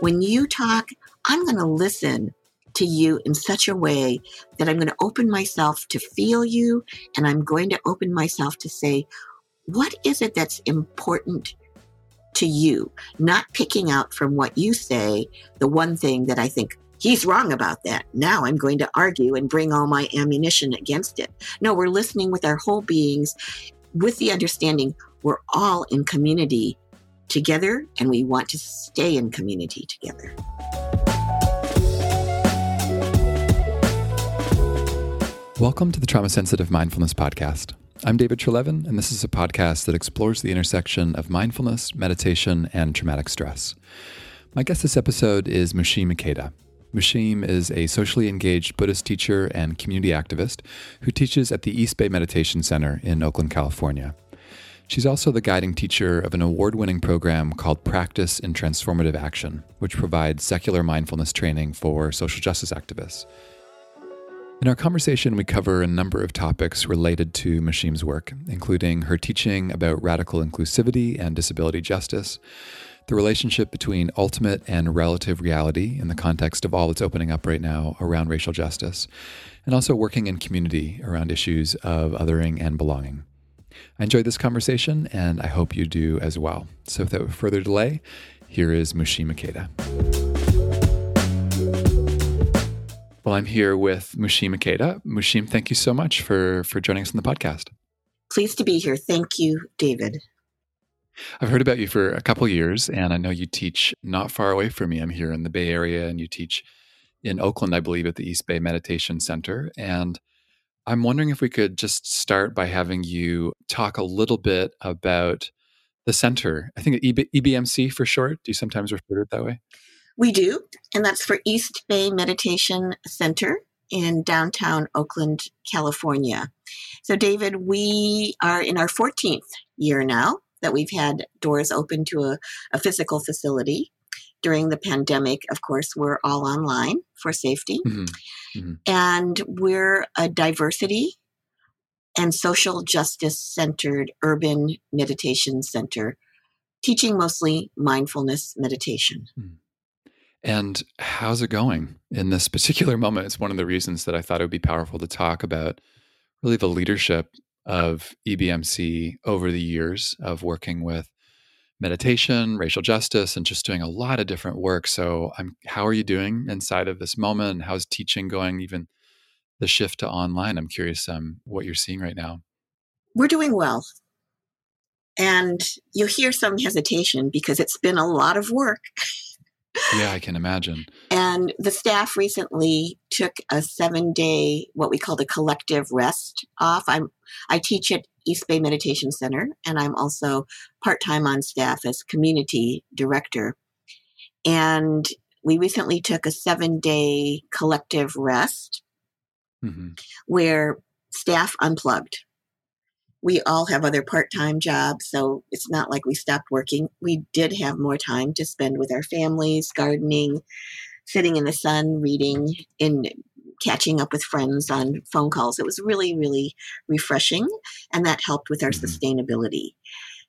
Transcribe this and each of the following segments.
When you talk, I'm going to listen to you in such a way that I'm going to open myself to feel you and I'm going to open myself to say, what is it that's important to you? Not picking out from what you say the one thing that I think he's wrong about that. Now I'm going to argue and bring all my ammunition against it. No, we're listening with our whole beings with the understanding we're all in community together and we want to stay in community together. Welcome to the Trauma Sensitive Mindfulness Podcast. I'm David Treleaven, and this is a podcast that explores the intersection of mindfulness, meditation, and traumatic stress. My guest this episode is Mushim Ikeda. Mushim is a socially engaged Buddhist teacher and community activist who teaches at the East Bay Meditation Center in Oakland, California. She's also the guiding teacher of an award winning program called Practice in Transformative Action, which provides secular mindfulness training for social justice activists. In our conversation, we cover a number of topics related to Mushim's work, including her teaching about radical inclusivity and disability justice, the relationship between ultimate and relative reality in the context of all that's opening up right now around racial justice, and also working in community around issues of othering and belonging. I enjoyed this conversation, and I hope you do as well. So, without further delay, here is Mushim Ikeda. Well, I'm here with Mushim Ikeda. Mushim, thank you so much for for joining us on the podcast. Pleased to be here. Thank you, David. I've heard about you for a couple years, and I know you teach not far away from me. I'm here in the Bay Area, and you teach in Oakland, I believe, at the East Bay Meditation Center. And I'm wondering if we could just start by having you talk a little bit about the center. I think EBMC for short. Do you sometimes refer to it that way? We do, and that's for East Bay Meditation Center in downtown Oakland, California. So, David, we are in our 14th year now that we've had doors open to a, a physical facility. During the pandemic, of course, we're all online for safety. Mm-hmm. Mm-hmm. And we're a diversity and social justice centered urban meditation center, teaching mostly mindfulness meditation. Mm-hmm. And how's it going in this particular moment? It's one of the reasons that I thought it would be powerful to talk about really the leadership of EBMC over the years of working with meditation, racial justice, and just doing a lot of different work. So, I'm, how are you doing inside of this moment? How's teaching going? Even the shift to online. I'm curious um, what you're seeing right now. We're doing well. And you hear some hesitation because it's been a lot of work. Yeah, I can imagine. And the staff recently took a seven day, what we call the collective rest off. I'm I teach at East Bay Meditation Center, and I'm also part time on staff as community director. And we recently took a seven day collective rest mm-hmm. where staff unplugged we all have other part-time jobs so it's not like we stopped working we did have more time to spend with our families gardening sitting in the sun reading and catching up with friends on phone calls it was really really refreshing and that helped with our mm-hmm. sustainability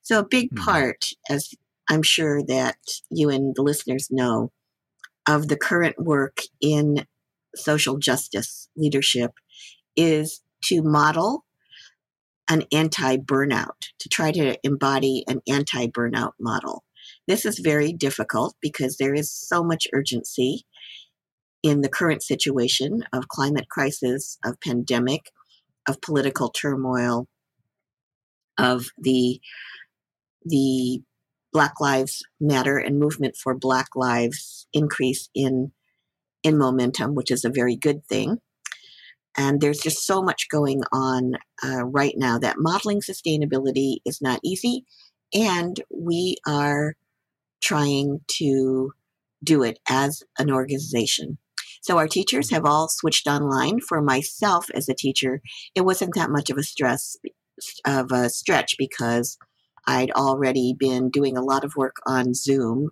so a big mm-hmm. part as i'm sure that you and the listeners know of the current work in social justice leadership is to model an anti burnout, to try to embody an anti burnout model. This is very difficult because there is so much urgency in the current situation of climate crisis, of pandemic, of political turmoil, of the the Black Lives Matter and movement for Black lives increase in in momentum, which is a very good thing. And there's just so much going on uh, right now that modeling sustainability is not easy. And we are trying to do it as an organization. So our teachers have all switched online. For myself as a teacher, it wasn't that much of a stress of a stretch because I'd already been doing a lot of work on Zoom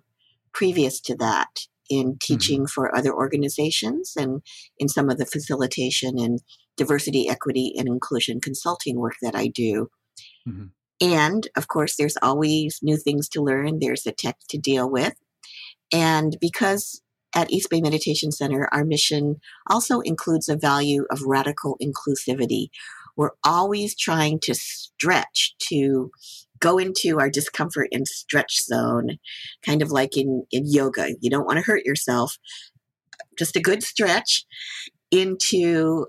previous to that in mm-hmm. teaching mm-hmm. for other organizations and in some of the facilitation and diversity, equity, and inclusion consulting work that I do. Mm-hmm. And of course, there's always new things to learn, there's the tech to deal with. And because at East Bay Meditation Center, our mission also includes a value of radical inclusivity. We're always trying to stretch, to go into our discomfort and stretch zone, kind of like in, in yoga. You don't want to hurt yourself. Just a good stretch into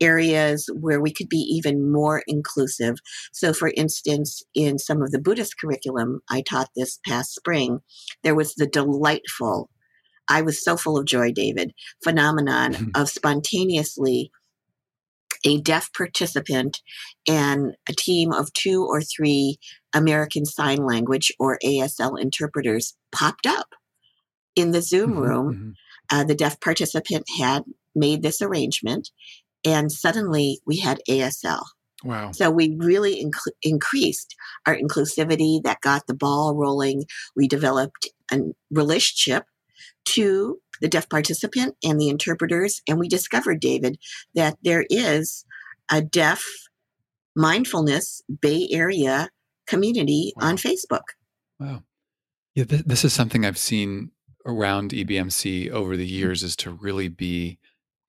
areas where we could be even more inclusive. So, for instance, in some of the Buddhist curriculum I taught this past spring, there was the delightful, I was so full of joy, David, phenomenon mm-hmm. of spontaneously a deaf participant and a team of two or three American Sign Language or ASL interpreters popped up in the Zoom mm-hmm, room. Mm-hmm. Uh, the deaf participant had made this arrangement, and suddenly we had ASL. Wow. So we really inc- increased our inclusivity that got the ball rolling. We developed a relationship to the deaf participant and the interpreters. And we discovered, David, that there is a deaf mindfulness Bay Area community wow. on Facebook. Wow. Yeah, th- this is something I've seen around EBMC over the years is to really be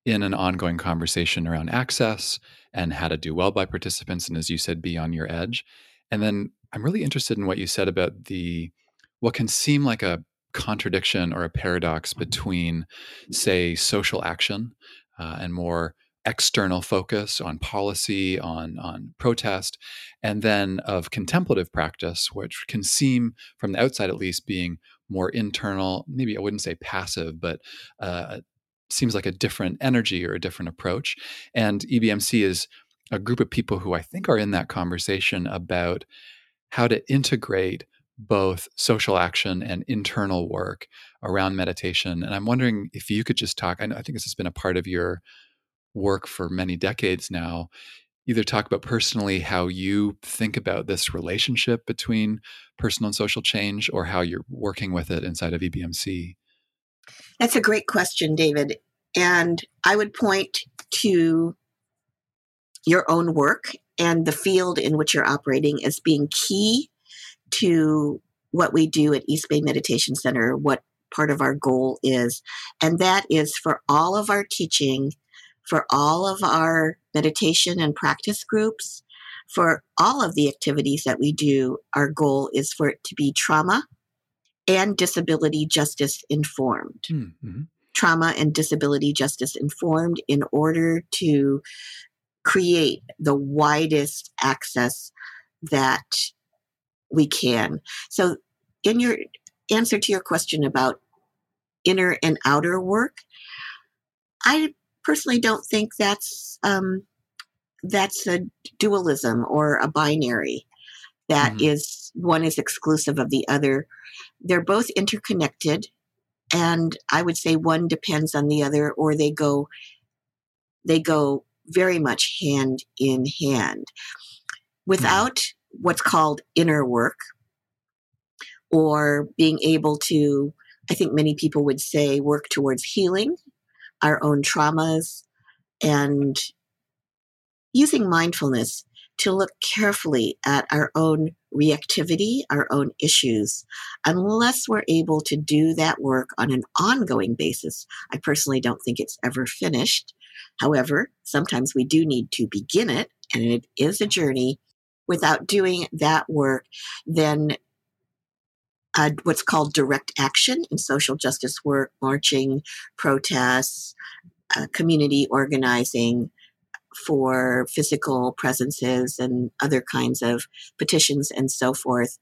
in an ongoing conversation around access and how to do well by participants and as you said be on your edge and then i'm really interested in what you said about the what can seem like a contradiction or a paradox between say social action uh, and more external focus on policy on on protest and then of contemplative practice which can seem from the outside at least being more internal maybe i wouldn't say passive but uh, seems like a different energy or a different approach. And EBMC is a group of people who I think are in that conversation about how to integrate both social action and internal work around meditation. And I'm wondering if you could just talk, I, know, I think this has been a part of your work for many decades now. Either talk about personally how you think about this relationship between personal and social change or how you're working with it inside of EBMC. That's a great question, David. And I would point to your own work and the field in which you're operating as being key to what we do at East Bay Meditation Center, what part of our goal is. And that is for all of our teaching, for all of our meditation and practice groups, for all of the activities that we do, our goal is for it to be trauma and disability justice informed. Hmm, mm-hmm. Trauma and disability justice informed in order to create the widest access that we can. So, in your answer to your question about inner and outer work, I personally don't think that's um, that's a dualism or a binary. That mm-hmm. is one is exclusive of the other they're both interconnected and i would say one depends on the other or they go they go very much hand in hand without what's called inner work or being able to i think many people would say work towards healing our own traumas and using mindfulness to look carefully at our own reactivity, our own issues. Unless we're able to do that work on an ongoing basis, I personally don't think it's ever finished. However, sometimes we do need to begin it, and it is a journey. Without doing that work, then uh, what's called direct action in social justice work, marching, protests, uh, community organizing, for physical presences and other kinds of petitions and so forth.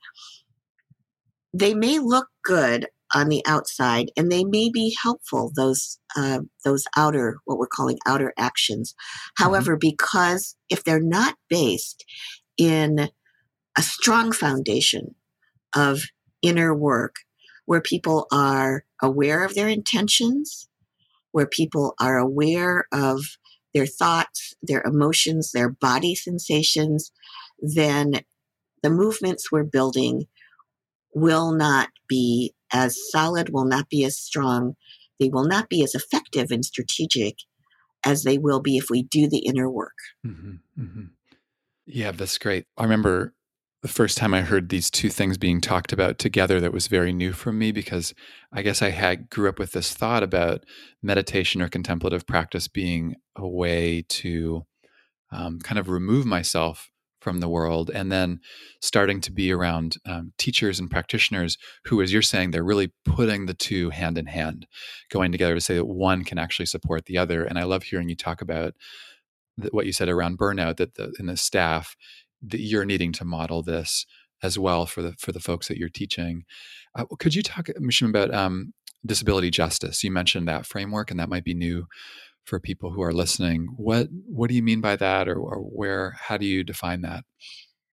They may look good on the outside and they may be helpful those uh, those outer what we're calling outer actions mm-hmm. however because if they're not based in a strong foundation of inner work where people are aware of their intentions where people are aware of their thoughts, their emotions, their body sensations, then the movements we're building will not be as solid, will not be as strong, they will not be as effective and strategic as they will be if we do the inner work. Mm-hmm, mm-hmm. Yeah, that's great. I remember the first time I heard these two things being talked about together that was very new for me because I guess I had grew up with this thought about meditation or contemplative practice being a way to um, kind of remove myself from the world and then starting to be around um, teachers and practitioners who as you're saying they're really putting the two hand in hand going together to say that one can actually support the other and i love hearing you talk about what you said around burnout that the, in the staff that you're needing to model this as well for the for the folks that you're teaching. Uh, could you talk, Mushim, about um, disability justice? You mentioned that framework, and that might be new for people who are listening. What what do you mean by that, or, or where? How do you define that?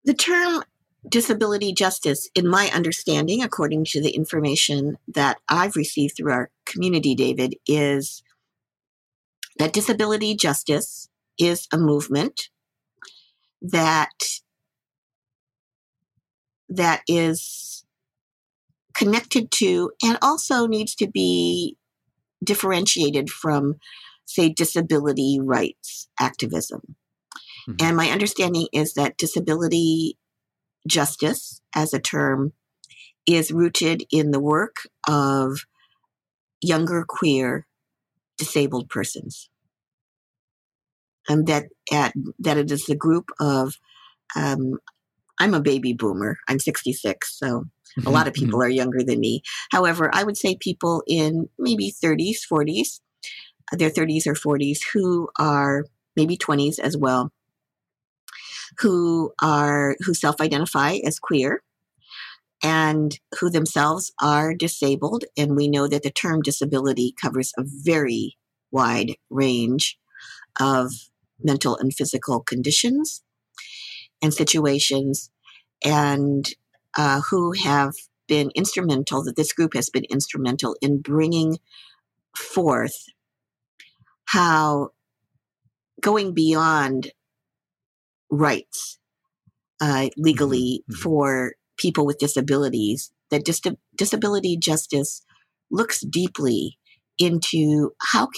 The term disability justice, in my understanding, according to the information that I've received through our community, David, is that disability justice is a movement that that is connected to and also needs to be differentiated from say disability rights activism mm-hmm. and my understanding is that disability justice as a term is rooted in the work of younger queer disabled persons and that at that it is a group of um, I'm a baby boomer. I'm 66, so mm-hmm. a lot of people mm-hmm. are younger than me. However, I would say people in maybe 30s, 40s, their 30s or 40s, who are maybe 20s as well, who are who self-identify as queer and who themselves are disabled. And we know that the term disability covers a very wide range of mental and physical conditions and situations, and uh, who have been instrumental, that this group has been instrumental in bringing forth how going beyond rights uh, legally mm-hmm. mm-hmm. for people with disabilities, that dis- disability justice looks deeply into how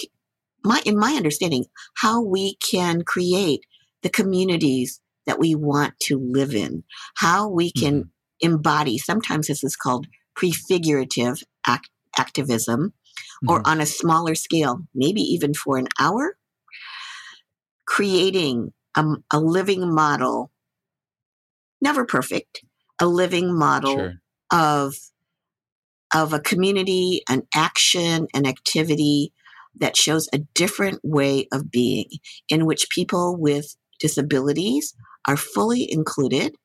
my in my understanding how we can create the communities that we want to live in how we can mm-hmm. embody sometimes this is called prefigurative act- activism mm-hmm. or on a smaller scale maybe even for an hour creating a, a living model never perfect a living model sure. of of a community an action an activity that shows a different way of being in which people with disabilities are fully included,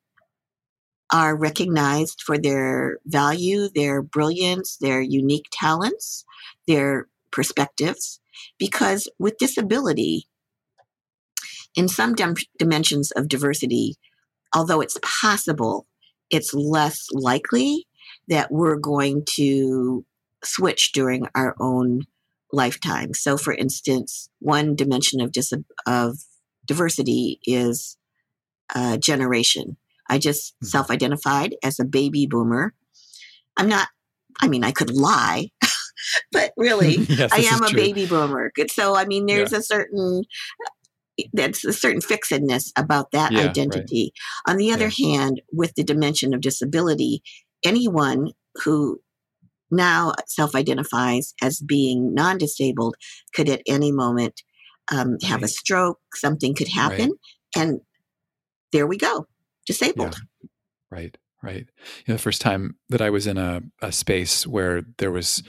are recognized for their value, their brilliance, their unique talents, their perspectives. Because with disability, in some dim- dimensions of diversity, although it's possible, it's less likely that we're going to switch during our own lifetime. So, for instance, one dimension of, dis- of diversity is uh, generation. I just mm-hmm. self identified as a baby boomer. I'm not, I mean, I could lie, but really, yes, I am a true. baby boomer. So, I mean, there's yeah. a certain, that's a certain fixedness about that yeah, identity. Right. On the other yeah. hand, with the dimension of disability, anyone who now self identifies as being non disabled could at any moment um, have right. a stroke, something could happen, right. and there we go, disabled. Yeah. Right, right. You know, the first time that I was in a, a space where there was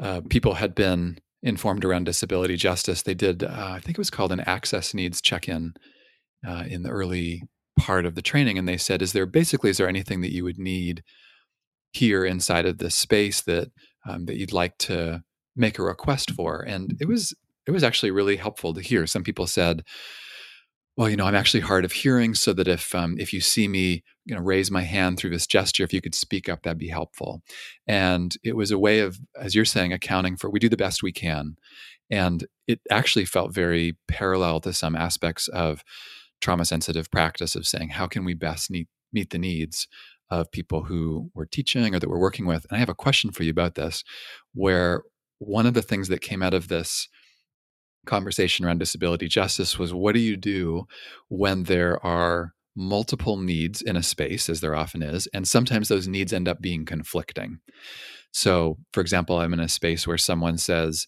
uh, people had been informed around disability justice, they did, uh, I think it was called an access needs check in uh, in the early part of the training. And they said, Is there basically, is there anything that you would need? Here inside of this space that um, that you'd like to make a request for and it was it was actually really helpful to hear. Some people said well you know i'm actually hard of hearing so that if um, if you see me you know raise my hand through this gesture if you could speak up that'd be helpful. And it was a way of as you're saying accounting for we do the best we can. And it actually felt very parallel to some aspects of trauma sensitive practice of saying how can we best meet meet the needs of people who we're teaching or that we're working with. And I have a question for you about this, where one of the things that came out of this conversation around disability justice was what do you do when there are multiple needs in a space, as there often is, and sometimes those needs end up being conflicting. So, for example, I'm in a space where someone says,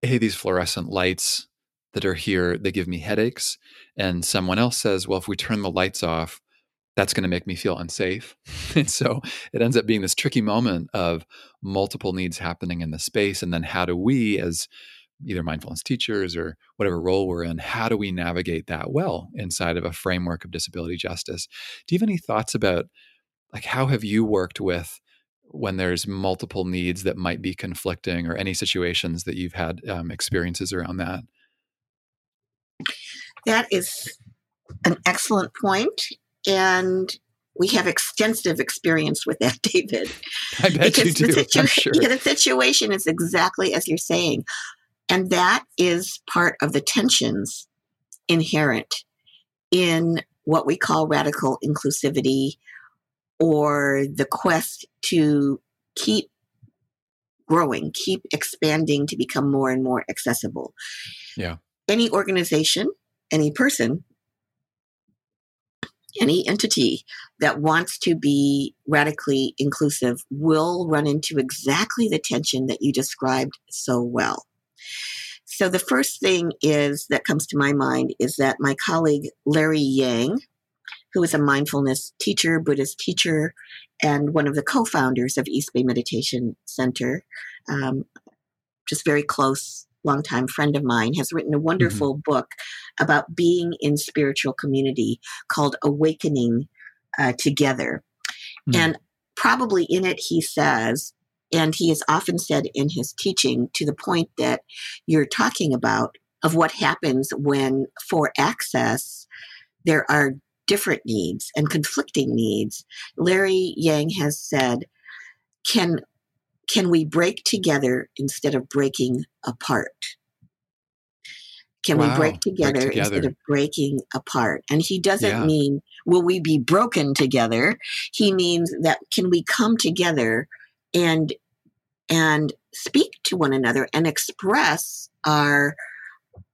Hey, these fluorescent lights that are here, they give me headaches. And someone else says, Well, if we turn the lights off, that's going to make me feel unsafe. and so it ends up being this tricky moment of multiple needs happening in the space. And then how do we, as either mindfulness teachers or whatever role we're in, how do we navigate that well inside of a framework of disability justice? Do you have any thoughts about like how have you worked with when there's multiple needs that might be conflicting or any situations that you've had um, experiences around that? That is an excellent point and we have extensive experience with that, David. I bet because you do. Situ- I'm sure. Yeah, the situation is exactly as you're saying. And that is part of the tensions inherent in what we call radical inclusivity or the quest to keep growing, keep expanding to become more and more accessible. Yeah. Any organization, any person any entity that wants to be radically inclusive will run into exactly the tension that you described so well. So the first thing is that comes to my mind is that my colleague Larry Yang, who is a mindfulness teacher, Buddhist teacher, and one of the co-founders of East Bay Meditation Center, um, just very close longtime friend of mine, has written a wonderful mm-hmm. book about being in spiritual community called Awakening uh, Together. Mm-hmm. And probably in it, he says, and he has often said in his teaching to the point that you're talking about of what happens when for access there are different needs and conflicting needs. Larry Yang has said, can can we break together instead of breaking apart? Can wow. we break together, break together, instead of breaking apart? And he doesn't yeah. mean will we be broken together? He means that can we come together and and speak to one another and express our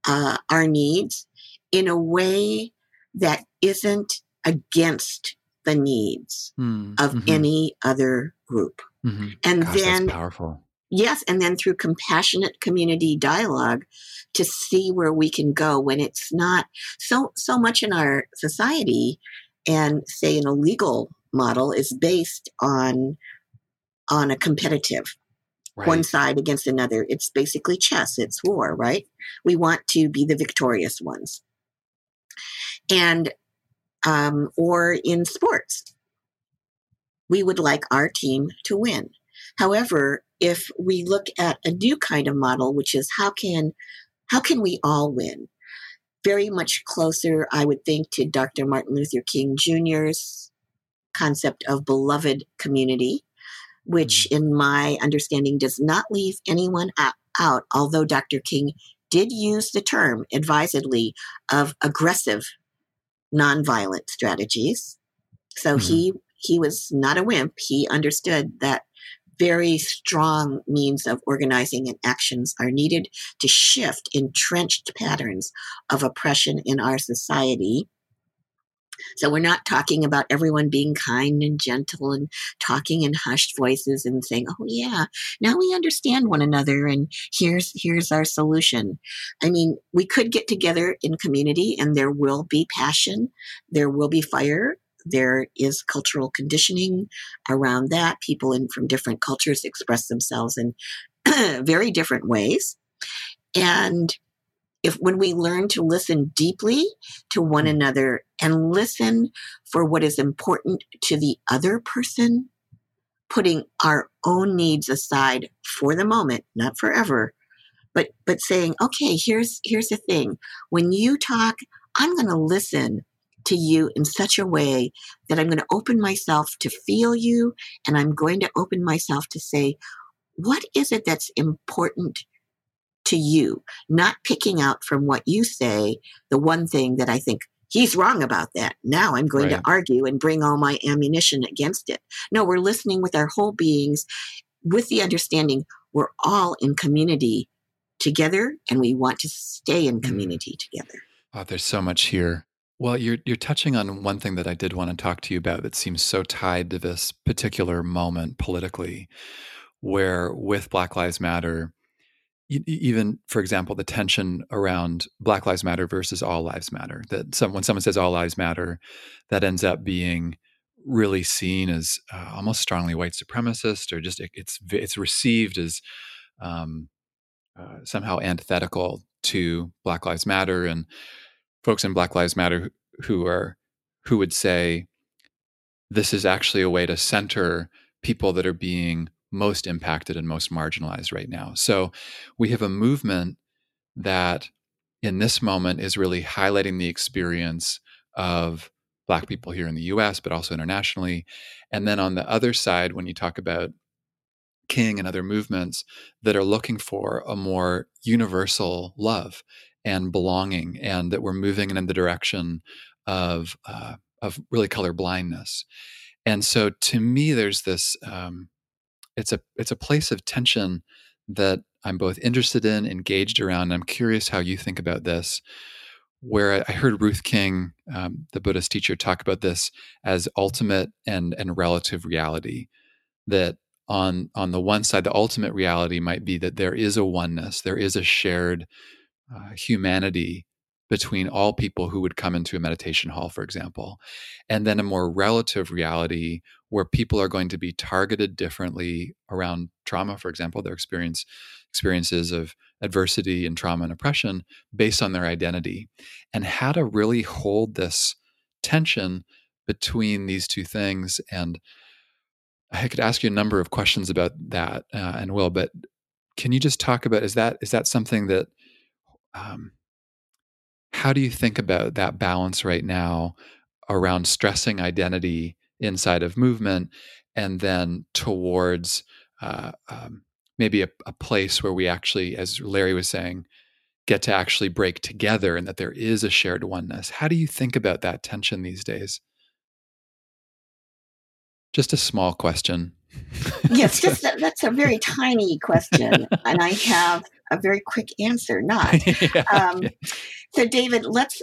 uh, our needs in a way that isn't against the needs mm, of mm-hmm. any other group. Mm-hmm. And Gosh, then powerful. Yes, and then through compassionate community dialogue to see where we can go when it's not so so much in our society and say in a legal model is based on on a competitive right. one side against another it's basically chess it's war right we want to be the victorious ones and um, or in sports we would like our team to win. However, if we look at a new kind of model, which is how can how can we all win? Very much closer, I would think, to Dr. Martin Luther King Jr.'s concept of beloved community, which, mm-hmm. in my understanding, does not leave anyone out, although Dr. King did use the term advisedly of aggressive nonviolent strategies. So mm-hmm. he he was not a wimp. He understood that very strong means of organizing and actions are needed to shift entrenched patterns of oppression in our society. So we're not talking about everyone being kind and gentle and talking in hushed voices and saying, "Oh yeah, now we understand one another and here's here's our solution." I mean, we could get together in community and there will be passion, there will be fire, there is cultural conditioning around that. People in from different cultures express themselves in very different ways. And if when we learn to listen deeply to one hmm. another and listen for what is important to the other person, putting our own needs aside for the moment, not forever, but but saying, okay, here's here's the thing. When you talk, I'm going to listen to you in such a way that I'm going to open myself to feel you and I'm going to open myself to say, what is it that's important to you? Not picking out from what you say the one thing that I think he's wrong about that. Now I'm going right. to argue and bring all my ammunition against it. No, we're listening with our whole beings with the understanding we're all in community together and we want to stay in mm. community mm. together. Oh, there's so much here Well, you're you're touching on one thing that I did want to talk to you about that seems so tied to this particular moment politically, where with Black Lives Matter, even for example, the tension around Black Lives Matter versus All Lives Matter. That some, when someone says All Lives Matter, that ends up being really seen as uh, almost strongly white supremacist, or just it, it's it's received as um, uh, somehow antithetical to Black Lives Matter and folks in Black Lives Matter who are who would say this is actually a way to center people that are being most impacted and most marginalized right now. So we have a movement that in this moment is really highlighting the experience of black people here in the US but also internationally. And then on the other side when you talk about King and other movements that are looking for a more universal love and belonging, and that we're moving in the direction of uh, of really color blindness. And so, to me, there's this. Um, it's a it's a place of tension that I'm both interested in, engaged around. I'm curious how you think about this. Where I heard Ruth King, um, the Buddhist teacher, talk about this as ultimate and and relative reality. That on on the one side, the ultimate reality might be that there is a oneness, there is a shared uh, humanity between all people who would come into a meditation hall, for example, and then a more relative reality where people are going to be targeted differently around trauma, for example, their experience experiences of adversity and trauma and oppression based on their identity, and how to really hold this tension between these two things. And I could ask you a number of questions about that, uh, and will, but can you just talk about is that is that something that um, how do you think about that balance right now around stressing identity inside of movement and then towards uh, um, maybe a, a, place where we actually as larry was saying get to actually break together and that there is a shared oneness? How do you think about that tension these days? Just a small question. Yes just a, that's a very tiny question and i have a very quick answer not. Yeah, um, so david let's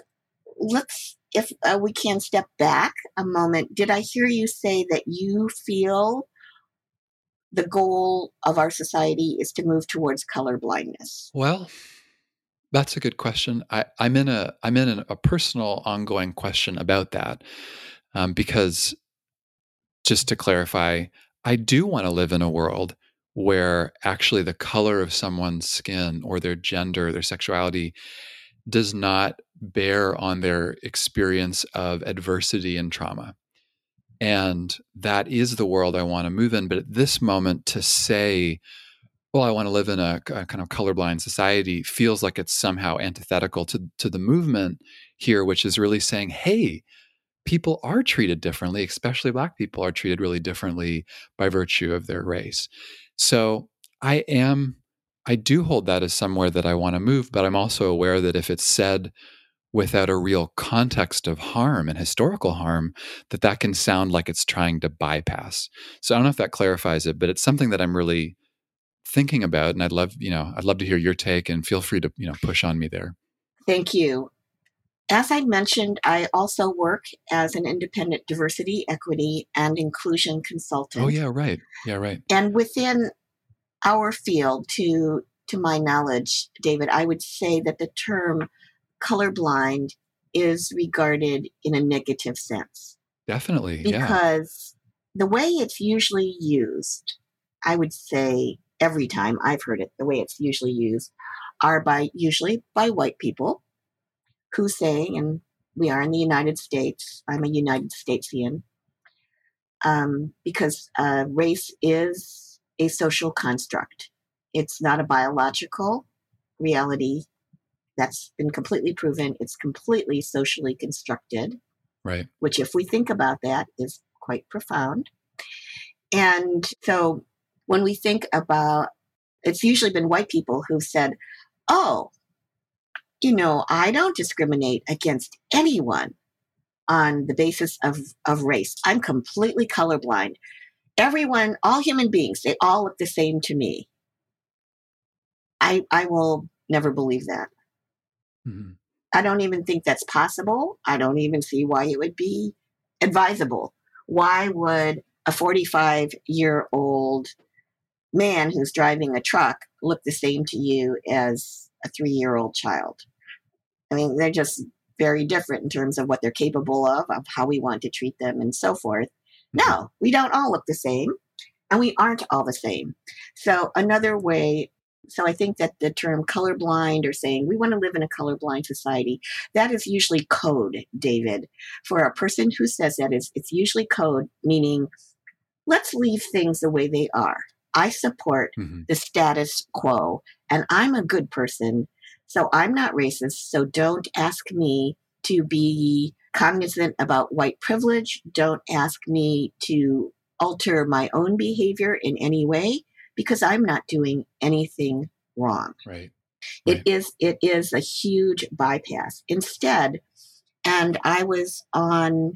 let's if uh, we can step back a moment did i hear you say that you feel the goal of our society is to move towards color blindness? Well that's a good question. I, i'm in a i'm in a personal ongoing question about that um, because just to clarify I do want to live in a world where actually the color of someone's skin or their gender, their sexuality does not bear on their experience of adversity and trauma. And that is the world I want to move in. But at this moment, to say, well, I want to live in a, a, kind of colorblind society feels like it's somehow antithetical to, to the movement here, which is really saying, hey, people are treated differently, especially Black people are treated really differently by virtue of their race. So I am, I do hold that as somewhere that I want to move, but I'm also aware that if it's said without a real context of harm and historical harm, that that can sound like it's trying to bypass. So I don't know if that clarifies it, but it's something that I'm really thinking about and I'd love, you know, I'd love to hear your take and feel free to, you know, push on me there. Thank you. As I mentioned, I also work as an independent diversity, equity, and inclusion consultant. Oh yeah, right. Yeah, right. And within our field, to to my knowledge, David, I would say that the term colorblind is regarded in a negative sense. Definitely. Because yeah. the way it's usually used, I would say every time I've heard it, the way it's usually used are by usually by white people who say, and we are in the United States, I'm a United Statesian, um, because uh, race is a social construct. It's not a biological reality that's been completely proven. It's completely socially constructed. Right. Which, if we think about that, is quite profound. And so when we think about it's usually been white people who've said, oh, you know, I don't discriminate against anyone on the basis of, of race. I'm completely colorblind. Everyone, all human beings, they all look the same to me. I I will never believe that. Mm-hmm. I don't even think that's possible. I don't even see why it would be advisable. Why would a 45 year old man who's driving a truck look the same to you as a three year old child? I mean, they're just very different in terms of what they're capable of, of how we want to treat them, and so forth. Mm-hmm. No, we don't all look the same, and we aren't all the same. So, another way so I think that the term colorblind or saying we want to live in a colorblind society, that is usually code, David. For a person who says that, it's, it's usually code, meaning let's leave things the way they are. I support mm-hmm. the status quo, and I'm a good person, so I'm not racist. So don't ask me to be cognizant about white privilege. Don't ask me to alter my own behavior in any way because I'm not doing anything wrong. Right. It right. is it is a huge bypass. Instead, and I was on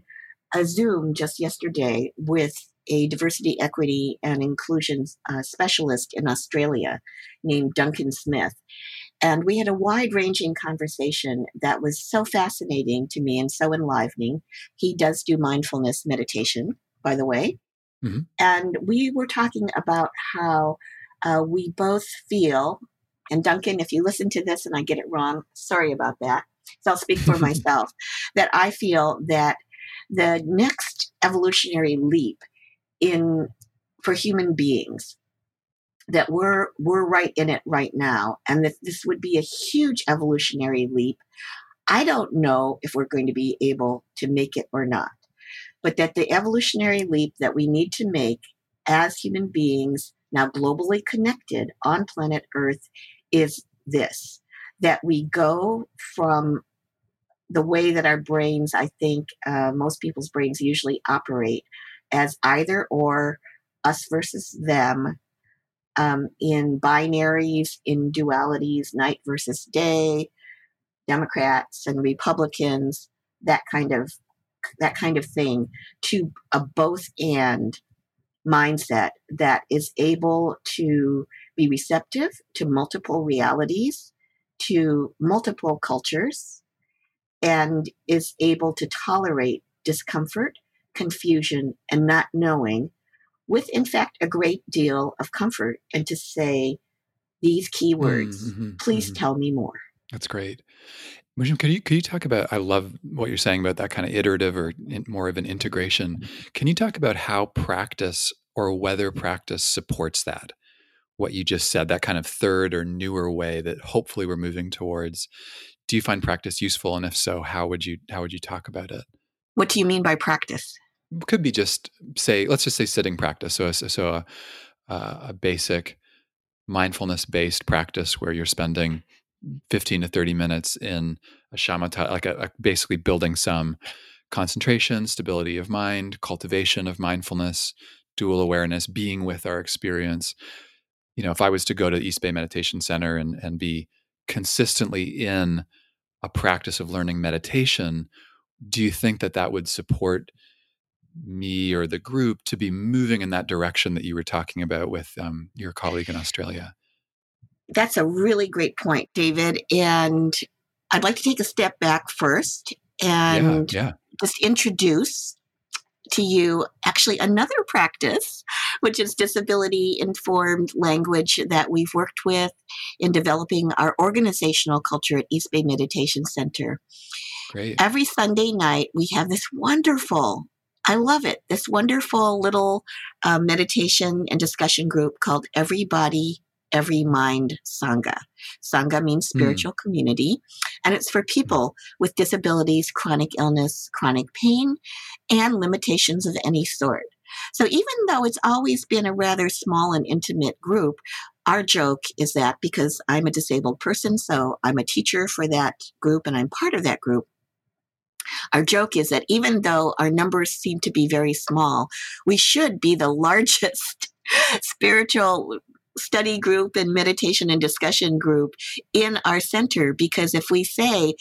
a Zoom just yesterday with a diversity, equity, and inclusion uh, specialist in Australia named Duncan Smith. And we had a wide ranging conversation that was so fascinating to me and so enlivening. He does do mindfulness meditation, by the way. Mm-hmm. And we were talking about how uh, we both feel, and Duncan, if you listen to this and I get it wrong, sorry about that. So I'll speak for myself, that I feel that the next evolutionary leap in for human beings that we're we're right in it right now and that this would be a huge evolutionary leap. I don't know if we're going to be able to make it or not but that the evolutionary leap that we need to make as human beings, now globally connected on planet Earth, is this that we go from the way that our brains, I think uh, most people's brains usually operate as either or, us versus them, um, in binaries, in dualities, night versus day, Democrats and Republicans, that kind of that kind of thing to a both and mindset that is able to be receptive to multiple realities, to multiple cultures, and is able to tolerate discomfort, confusion, and not knowing with, in fact, a great deal of comfort, and to say these keywords. Mm-hmm, Please mm-hmm. tell me more. That's great. Mushim, could you could you talk about? I love what you're saying about that kind of iterative or in, more of an integration. Can you talk about how practice or whether practice supports that? What you just said, that kind of third or newer way that hopefully we're moving towards. Do you find practice useful, and if so, how would you how would you talk about it? What do you mean by practice? Could be just say, let's just say sitting practice. So, so a, uh, a basic mindfulness based practice where you're spending 15 to 30 minutes in a shamatha, like a, a basically building some concentration, stability of mind, cultivation of mindfulness, dual awareness, being with our experience. You know, if I was to go to the East Bay Meditation Center and, and be consistently in a practice of learning meditation, do you think that that would support me or the group to be moving in that direction that you were talking about with um, your colleague in Australia? That's a really great point, David. And I'd like to take a step back first and yeah, yeah. just introduce to you actually another practice, which is disability informed language that we've worked with in developing our organizational culture at East Bay Meditation Center. Great. Every Sunday night, we have this wonderful I love it. This wonderful little uh, meditation and discussion group called Everybody Every Mind Sangha. Sangha means hmm. spiritual mm. community, and it's for people with disabilities, chronic illness, chronic pain, and limitations of any sort. So even though it's always been a rather small and intimate group, our joke is that because I'm a disabled person, so I'm a teacher for that group and I'm part of that group. Our joke is that even though our numbers seem to be very small, we should be the largest spiritual study group and meditation and discussion group in our center because if we say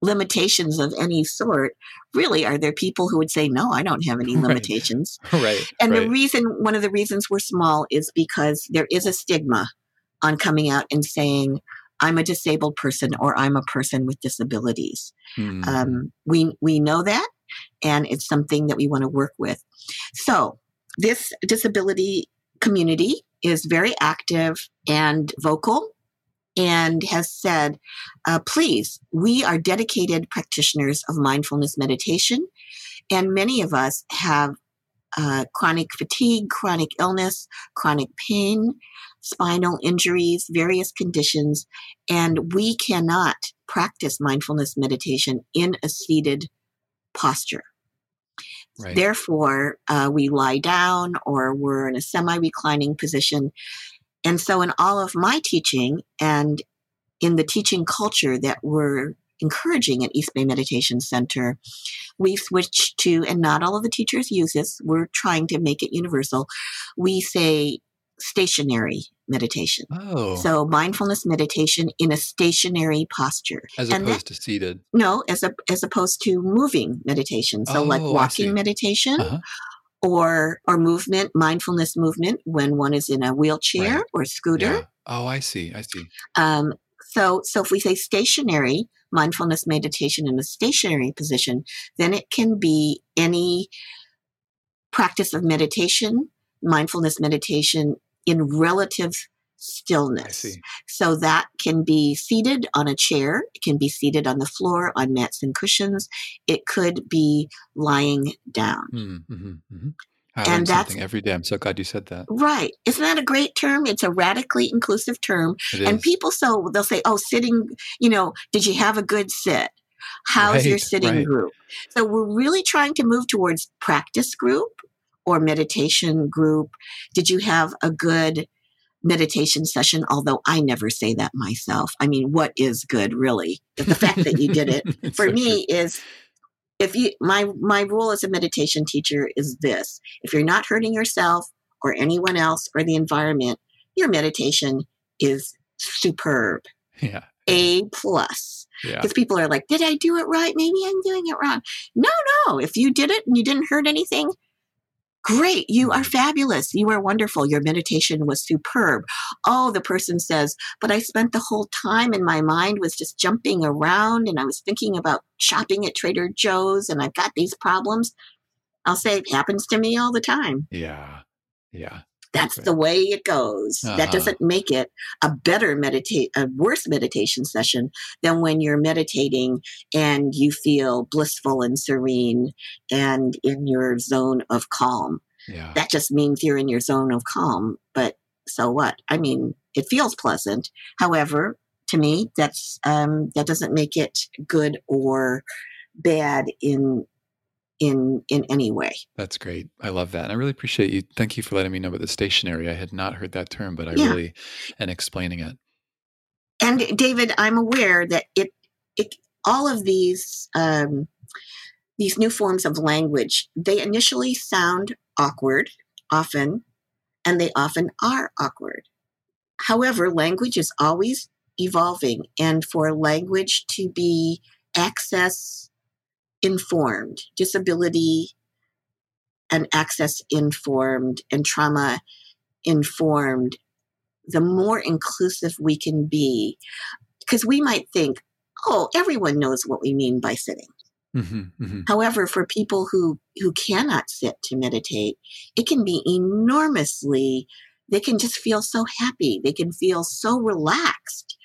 limitations of any sort really are there people who would say no i don't have any limitations right, right and right. the reason one of the reasons we're small is because there is a stigma on coming out and saying I'm a disabled person or I'm a person with disabilities. Mm. Um, we we know that, and it's something that we want to work with. So this disability community is very active and vocal. And has said, uh, please, we are dedicated practitioners of mindfulness meditation. And many of us have uh, chronic fatigue, chronic illness, chronic pain, spinal injuries, various conditions, and we cannot practice mindfulness meditation in a seated posture. Right. Therefore, uh, we lie down or we're in a semi reclining position. And so, in all of my teaching and in the teaching culture that we're encouraging at East Bay Meditation Center, we've switched to, and not all of the teachers use this, we're trying to make it universal. We say stationary meditation. Oh, So mindfulness meditation in a stationary posture. as and that- opposed to seated. No, as a, as opposed to moving meditation. So like Oh, I walking meditation Uh-huh. or or movement, mindfulness movement when one is in a wheelchair Right. or scooter. Yeah. Oh, I see. I see. Um, so, so if we say stationary mindfulness meditation in a stationary position, then it can be any practice of meditation, mindfulness meditation in relative stillness. So that can be seated on a chair, it can be seated on the floor on mats and cushions, it could be lying down. Mm, hmm hmm I And that's- every day. I'm so glad you said that. Right. Isn't that a great term? It's a radically inclusive term. And people, so they'll say, oh, sitting, you know, did you have a good sit? How's your sitting right. group? So we're really trying to move towards practice group or meditation group. Did you have a good meditation session? Although I never say that myself. I mean, what is good really? The fact that you did it for so me true. is if you my my rule as a meditation teacher is this if you're not hurting yourself or anyone else or the environment your meditation is superb Yeah. a plus Yeah. because people are like did i do it right maybe i'm doing it wrong no no if you did it and you didn't hurt anything great you are mm-hmm. fabulous you are wonderful your meditation was superb oh the person says but i spent the whole time and my mind was just jumping around and i was thinking about shopping at trader joe's and i've got these problems i'll say it happens to me all the time Yeah. Yeah. That's the way it goes. Uh-huh. That doesn't make it a better meditate, a worse meditation session than when you're meditating and you feel blissful and serene and in your zone of calm. Yeah. That just means you're in your zone of calm. But so what? I mean, it feels pleasant. However, to me, that's um, that doesn't make it good or bad in in in any way. That's great. I love that. And I really appreciate you. Thank you for letting me know about the stationary. I had not heard that term, but I Yeah. really, and explaining it. and David, I'm aware that it, it all of these um, these new forms of language they initially sound awkward, often, and they often are awkward. However, language is always evolving, and for language to be access informed, disability and access informed, and trauma informed, the more inclusive we can be. Because we might think, oh, everyone knows what we mean by sitting. hmm hmm However, for people who, who cannot sit to meditate, it can be enormously, they can just feel so happy. They can feel so relaxed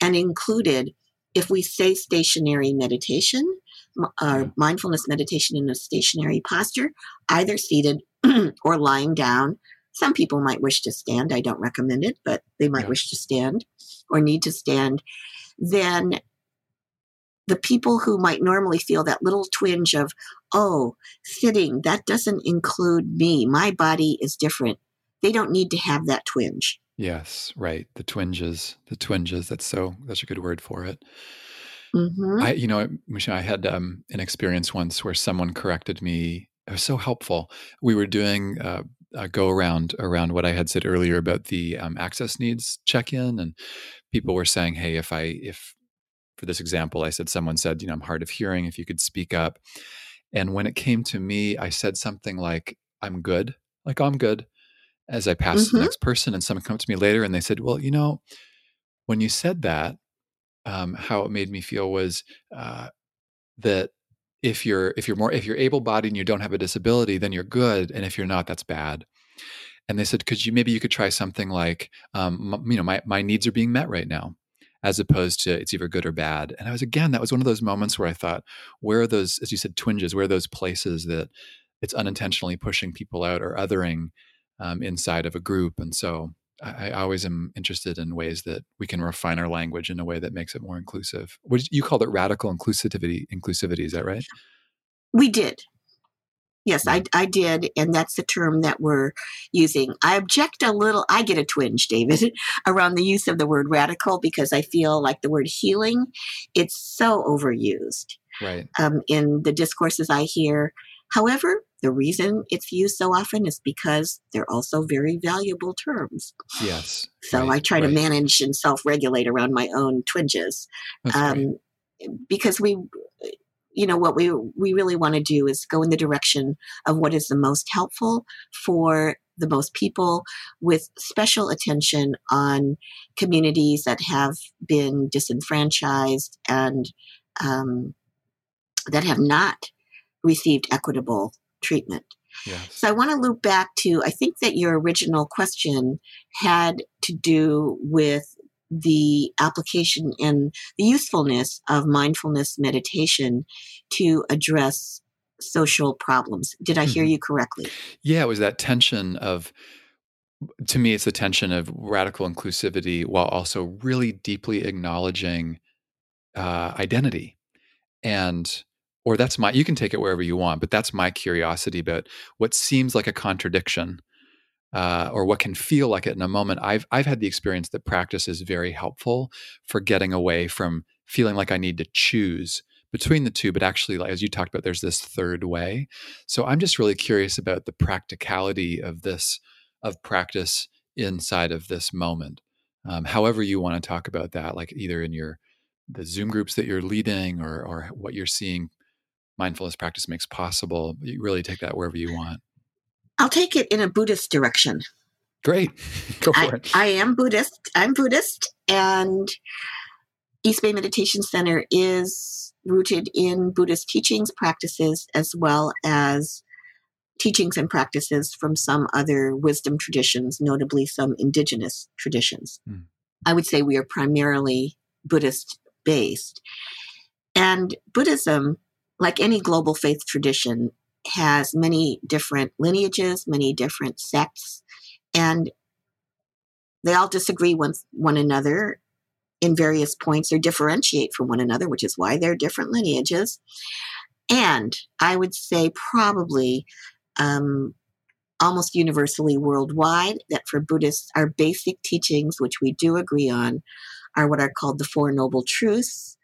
and included. If we say stationary meditation, uh, mindfulness meditation in a stationary posture, either seated or lying down. Some people might wish to stand. I don't recommend it, but they might Yeah. wish to stand or need to stand. Then the people who might normally feel that little twinge of, oh, sitting, that doesn't include me. My body is different. They don't need to have that twinge. Yes. Right. The twinges, the twinges. That's so, that's a good word for it. Hmm I, you know, Michelle, I had um, an experience once where someone corrected me. It was so helpful. We were doing uh, a go around around what I had said earlier about the um, access needs check in, and people were saying, "Hey, if I if for this example, I said someone said, you know, I'm hard of hearing. If you could speak up." And when it came to me, I said something like, "I'm good," like "I'm good," as I passed Mhm. the next person, and someone come to me later and they said, "Well, you know." When you said that, um, how it made me feel was uh, that if you're if you're more if you're able-bodied and you don't have a disability, then you're good, and if you're not, that's bad. And they said, could you maybe you could try something like, um, you know, my my needs are being met right now, as opposed to it's either good or bad. And I was again, that was one of those moments where I thought, where are those, as you said, twinges? Where are those places that it's unintentionally pushing people out or othering um, inside of a group? And so I, always am interested in ways that we can refine our language in a way that makes it more inclusive. What you called it radical inclusivity. Inclusivity is that right? We did. Yes, I, I did, and that's the term that we're using. I object a little, I get a twinge, David, around the use of the word radical because I feel like the word healing, it's so overused right. um, in the discourses I hear. However, the reason it's used so often is because they're also very valuable terms. Yes. So right, I try right. to manage and self regulate around my own twinges. Um, because we, you know, what we, we really want to do is go in the direction of what is the most helpful for the most people with special attention on communities that have been disenfranchised and um, that have not received equitable treatment. Yes. So I want to loop back to I think that your original question had to do with the application and the usefulness of mindfulness meditation to address social problems. Did I hear mm-hmm. you correctly? Yeah, it was that tension of to me it's the tension of radical inclusivity while also really deeply acknowledging uh, identity and or that's my you can take it wherever you want but that's my curiosity about what seems like a contradiction uh, or what can feel like it in a moment. I've i've had the experience that practice is very helpful for getting away from feeling like i need to choose between the two but actually like, as you talked about there's this third way. So i'm just really curious about the practicality of this of practice inside of this moment. Um, however you want to talk about that like either in your the zoom groups that you're leading or or what you're seeing mindfulness practice makes possible. You really take that wherever you want. I'll take it in a Buddhist direction. Great. Go for I, it. I am Buddhist. I'm Buddhist, and East Bay Meditation Center is rooted in Buddhist teachings, practices, as well as teachings and practices from some other wisdom traditions, notably some indigenous traditions. Mm. I would say we are primarily Buddhist based. And Buddhism like any global faith tradition, has many different lineages, many different sects, and they all disagree with one another in various points or differentiate from one another, which is why they're different lineages. And I would say probably um, almost universally worldwide that for Buddhists, our basic teachings, which we do agree on, are what are called the Four Noble Truths,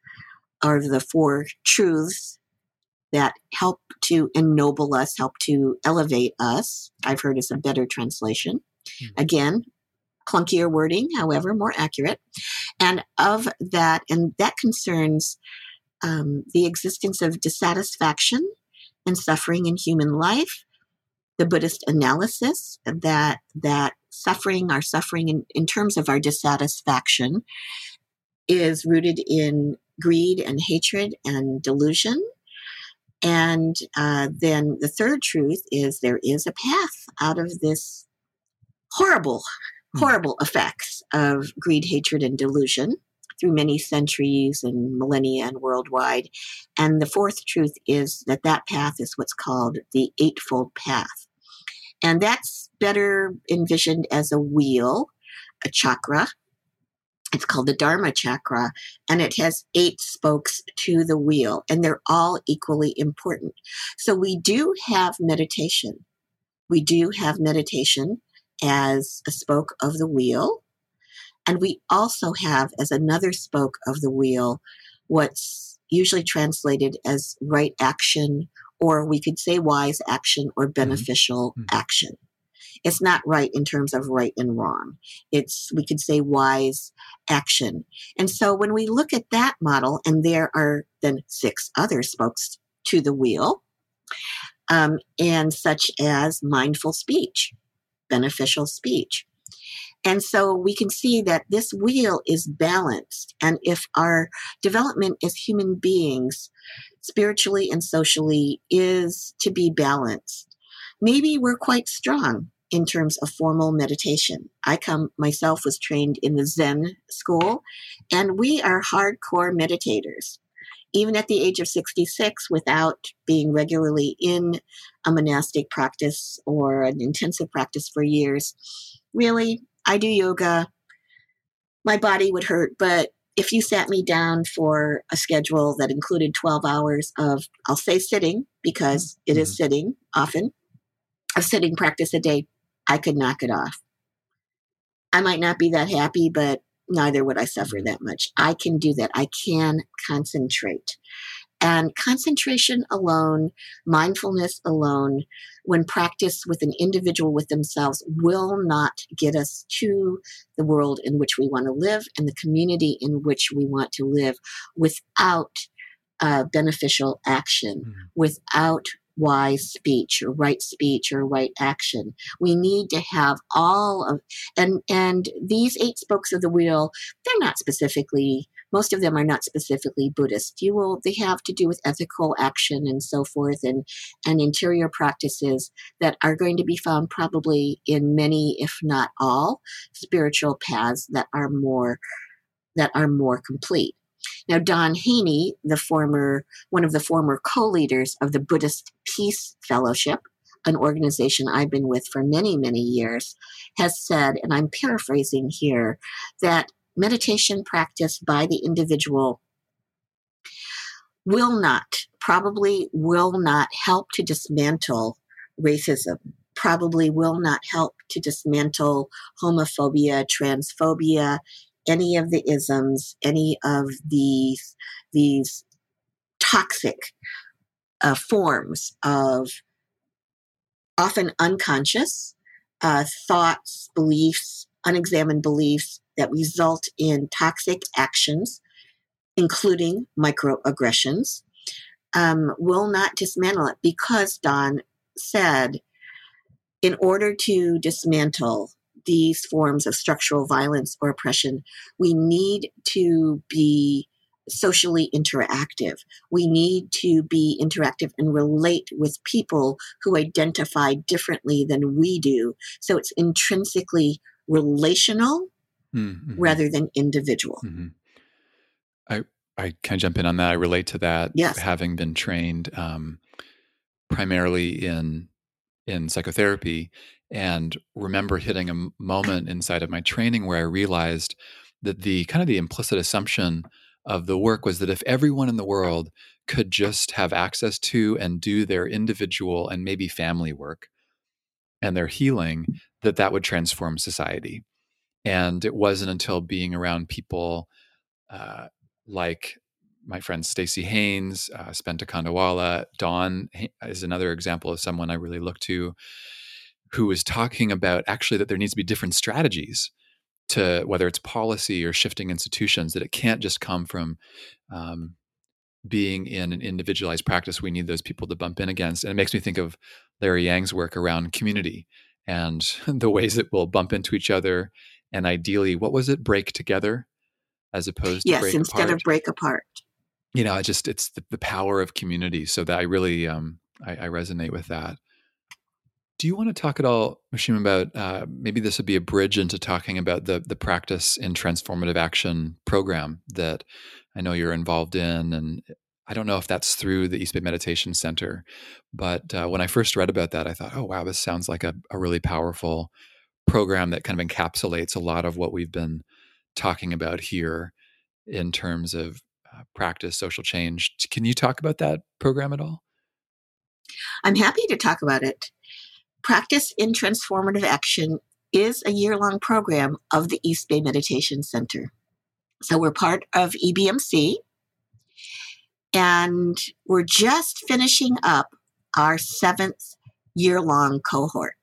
or the Four Truths that help to ennoble us, help to elevate us. I've heard is a better translation. Mm-hmm. Again, clunkier wording, however, more accurate. And of that, and that concerns um, the existence of dissatisfaction and suffering in human life. The Buddhist analysis that that suffering, our suffering in, in terms of our dissatisfaction, is rooted in greed and hatred and delusion and uh, then the third truth is there is a path out of this horrible, hmm. horrible effects of greed, hatred, and delusion through many centuries and millennia and worldwide. And the fourth truth is that that path is what's called the Eightfold Path. And that's better envisioned as a wheel, a chakra, it's called the Dharma chakra, and it has eight spokes to the wheel, and they're all equally important. So we do have meditation. We do have meditation as a spoke of the wheel. And we also have as another spoke of the wheel what's usually translated as right action, or we could say wise action or mm-hmm. beneficial mm-hmm. action. It's not right in terms of right and wrong. It's, we could say, wise action. And so when we look at that model, and there are then six other spokes to the wheel, um, and such as mindful speech, beneficial speech. And so we can see that this wheel is balanced. And if our development as human beings, spiritually and socially, is to be balanced, maybe we're quite strong in terms of formal meditation. I come myself was trained in the Zen school, and we are hardcore meditators. Even at the age of 66, without being regularly in a monastic practice or an intensive practice for years, really, I do yoga. My body would hurt, but if you sat me down for a schedule that included 12 hours of, I'll say sitting, because it is mm-hmm. sitting often, a sitting practice a day, I could knock it off. I might not be that happy, but neither would I suffer mm-hmm. that much. I can do that. I can concentrate. And concentration alone, mindfulness alone, when practiced with an individual with themselves, will not get us to the world in which we want to live and the community in which we want to live without uh, beneficial action, mm-hmm. without wise speech or right speech or right action. We need to have all of and and these eight spokes of the wheel, they're not specifically most of them are not specifically Buddhist. You will they have to do with ethical action and so forth and and interior practices that are going to be found probably in many, if not all, spiritual paths that are more that are more complete. Now, Dawn Haney, the former one of the former co-leaders of the Buddhist Peace Fellowship, an organization I've been with for many, many years, has said, and I'm paraphrasing here, that meditation practice by the individual will not, probably will not help to dismantle racism, probably will not help to dismantle homophobia, transphobia, any of the isms, any of these these toxic uh, forms of often unconscious uh, thoughts, beliefs, unexamined beliefs that result in toxic actions, including microaggressions, um, will not dismantle it because Dawn said, in order to dismantle these forms of structural violence or oppression, we need to be socially interactive. We need to be interactive and relate with people who identify differently than we do. So it's intrinsically relational mm-hmm. rather than individual. Mm-hmm. I I can jump in on that. I relate to that. Yes. Having been trained um, primarily in in psychotherapy and remember hitting a moment inside of my training where I realized that the kind of the implicit assumption of the work was that if everyone in the world could just have access to and do their individual and maybe family work and their healing that that would transform society. And it wasn't until being around people uh, like my friend Staci Haines, uh, Spenta Kandawalla, Dawn is another example of someone I really look to who was talking about actually that there needs to be different strategies to whether it's policy or shifting institutions, that it can't just come from um, being in an individualized practice. We need those people to bump in against. And it makes me think of Larry Yang's work around community and the ways that we'll bump into each other. And ideally, what was it? Break together as opposed to yes, instead apart. of break apart you know, it just it's the, the power of community. So that I really um, I, I, resonate with that. Do you want to talk at all, Mushim, about uh, maybe this would be a bridge into talking about the the practice in transformative action program that I know you're involved in, and I don't know if that's through the East Bay Meditation Center, but uh, when I first read about that, I thought, oh wow, this sounds like a, a really powerful program that kind of encapsulates a lot of what we've been talking about here in terms of uh, practice social change. Can you talk about that program at all? I'm happy to talk about it. Practice in Transformative Action is a year long program of the East Bay Meditation Center. So we're part of EBMC, and we're just finishing up our seventh year long cohort.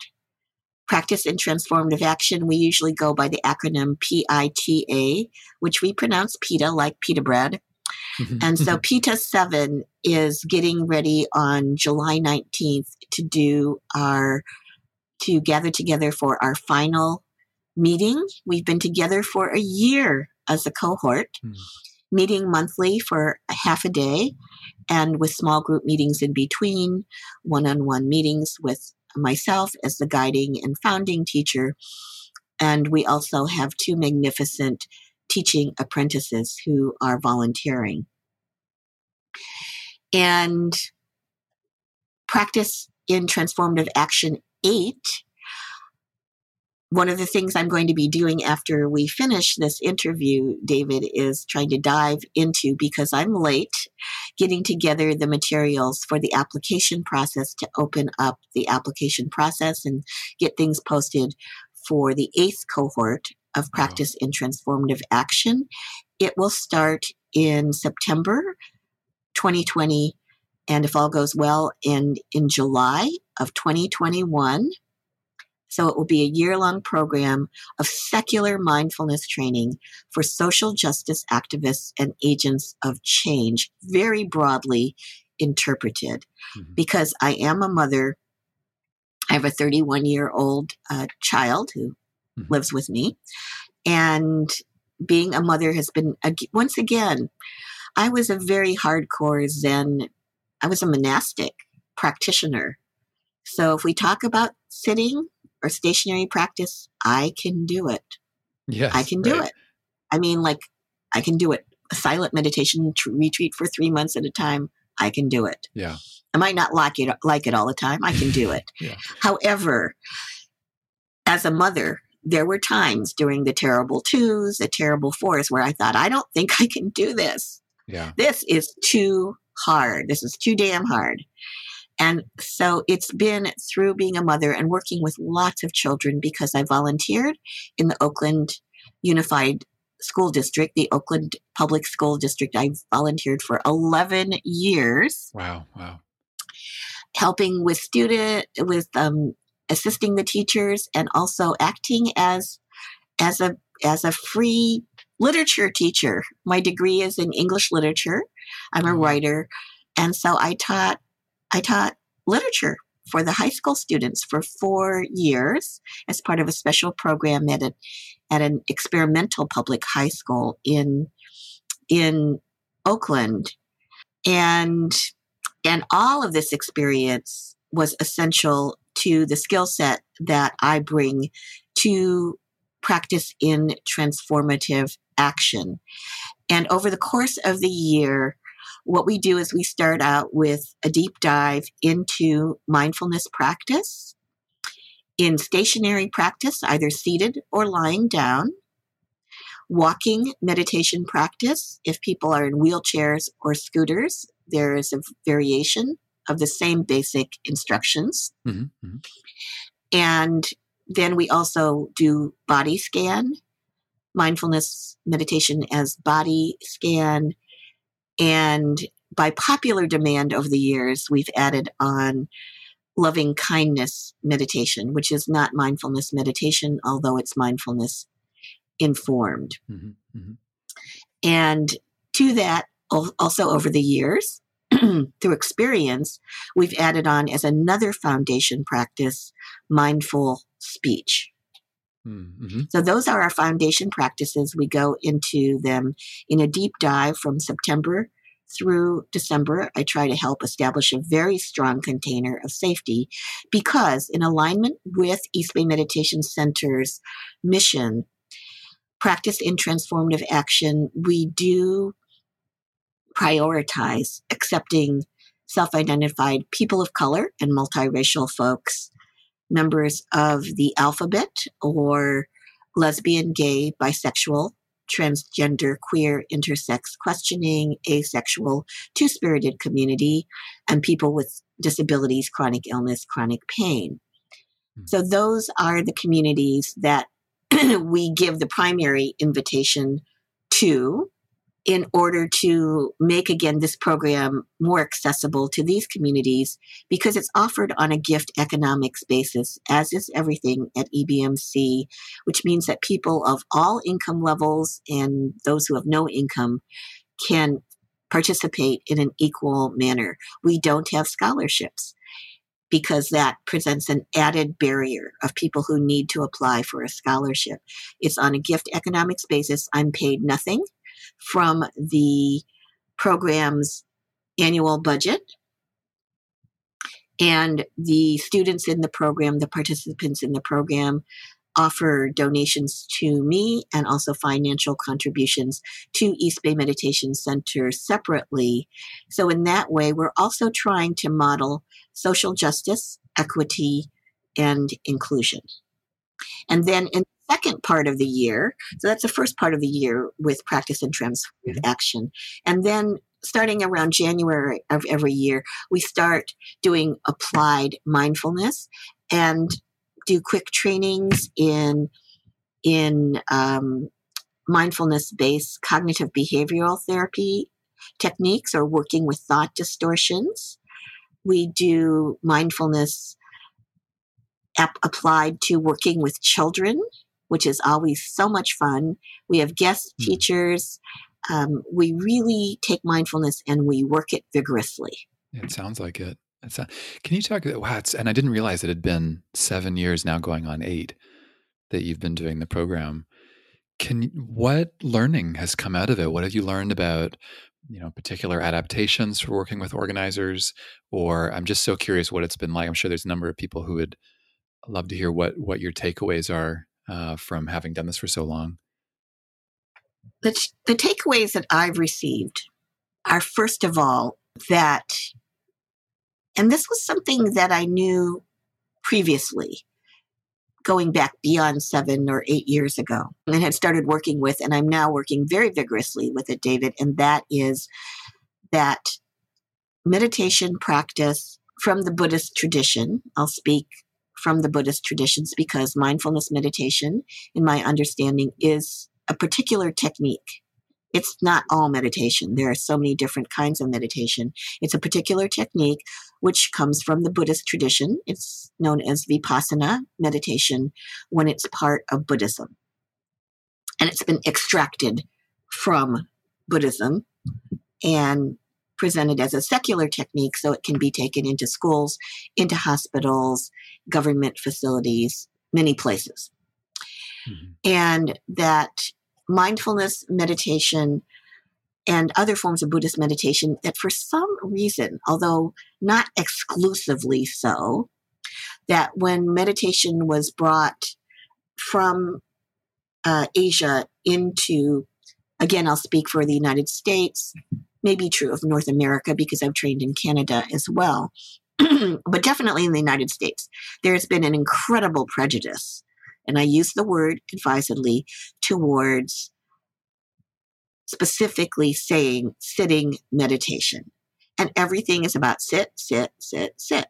Practice in Transformative Action, we usually go by the acronym PITA, which we pronounce PITA like pita bread. Mm-hmm. And so mm-hmm. 7 is getting ready on July 19th to do our, to gather together for our final meeting. We've been together for a year as a cohort, mm. meeting monthly for a half a day and with small group meetings in between, one on one meetings with myself as the guiding and founding teacher. And we also have two magnificent teaching apprentices who are volunteering. And practice in transformative action eight one of the things I'm going to be doing after we finish this interview, David, is trying to dive into because I'm late getting together the materials for the application process to open up the application process and get things posted for the eighth cohort of practice wow. in transformative action. It will start in September 2020 and if all goes well in in July of 2021 so it will be a year long program of secular mindfulness training for social justice activists and agents of change, very broadly interpreted. Mm-hmm. Because I am a mother, I have a 31 year old uh, child who mm-hmm. lives with me. And being a mother has been, once again, I was a very hardcore Zen, I was a monastic practitioner. So if we talk about sitting, or stationary practice, I can do it. Yes, I can do right. it. I mean, like, I can do it. A silent meditation retreat for three months at a time, I can do it. Yeah. I might not like it, like it all the time. I can do it. yeah. However, as a mother, there were times during the terrible twos, the terrible fours, where I thought, I don't think I can do this. Yeah. This is too hard. This is too damn hard. And so it's been through being a mother and working with lots of children because I volunteered in the Oakland Unified School District, the Oakland Public School District. I volunteered for 11 years. Wow, wow. Helping with student, with um, assisting the teachers and also acting as as a as a free literature teacher. My degree is in English literature. I'm a mm-hmm. writer. And so I taught I taught literature for the high school students for four years as part of a special program at, a, at an experimental public high school in, in Oakland. And, and all of this experience was essential to the skill set that I bring to practice in transformative action. And over the course of the year, what we do is we start out with a deep dive into mindfulness practice in stationary practice, either seated or lying down, walking meditation practice. If people are in wheelchairs or scooters, there is a variation of the same basic instructions. Mm-hmm, mm-hmm. And then we also do body scan, mindfulness meditation as body scan, and by popular demand over the years, we've added on loving kindness meditation, which is not mindfulness meditation, although it's mindfulness informed. Mm-hmm, mm-hmm. And to that, also over the years, through experience, we've added on as another foundation practice mindful speech. Mm-hmm. So those are our foundation practices. We go into them in a deep dive from September through December. I try to help establish a very strong container of safety because, in alignment with East Bay Meditation Center's mission, practice in transformative action, we do prioritize accepting self identified people of color and multiracial folks members of the alphabet or lesbian, gay, bisexual, transgender, queer, intersex, questioning, asexual, two spirited community, and people with disabilities, chronic illness, chronic pain. Mm-hmm. So, those are the communities that we give the primary invitation to in order to make again this program more accessible to these communities because it's offered on a gift economics basis, as is everything at EBMC, which means that people of all income levels and those who have no income can participate in an equal manner. We don't have scholarships. because that presents an added barrier of people who need to apply for a scholarship. It's on a gift economics basis. I'm paid nothing from the program's annual budget. And the students in the program, the participants in the program, offer donations to me and also financial contributions to East Bay Meditation Center separately. So, in that way, we're also trying to model social justice, equity, and inclusion. And then in second part of the year, so that's the first part of the year with practice and transformative mm-hmm. action. And then starting around January of every year, we start doing applied mindfulness and do quick trainings in in um, mindfulness based cognitive behavioral therapy techniques or working with thought distortions. We do mindfulness ap- applied to working with children, which is always so much fun. We have guest mm. teachers. Um, we really take mindfulness and we work it vigorously. It sounds like it. It's a, can you talk? About wow, and I didn't realize it had been seven years now, going on eight, that you've been doing the program. Can what learning has come out of it? What have you learned about you know particular adaptations for working with organizers? Or I'm just so curious what it's been like. I'm sure there's a number of people who would love to hear what what your takeaways are uh, from having done this for so long. The, the takeaways that I've received are first of all that and this was something that I knew previously, going back beyond seven or eight years ago, and had started working with, and I'm now working very vigorously with it, David. And that is that meditation practice from the Buddhist tradition. I'll speak from the Buddhist traditions because mindfulness meditation, in my understanding, is a particular technique it's not all meditation. There are so many different kinds of meditation. It's a particular technique which comes from the Buddhist tradition. It's known as Vipassana meditation when it's part of Buddhism. And it's been extracted from Buddhism and presented as a secular technique so it can be taken into schools, into hospitals, government facilities, many places. Mm-hmm. And that mindfulness meditation and other forms of Buddhist meditation that for some reason, although not exclusively so, that when meditation was brought from uh, Asia into, again, I'll speak for the United States, maybe true of North America because I've trained in Canada as well, but definitely in the United States, there has been an incredible prejudice and I use the word advisedly, towards specifically saying sitting meditation. And everything is about sit, sit, sit, sit.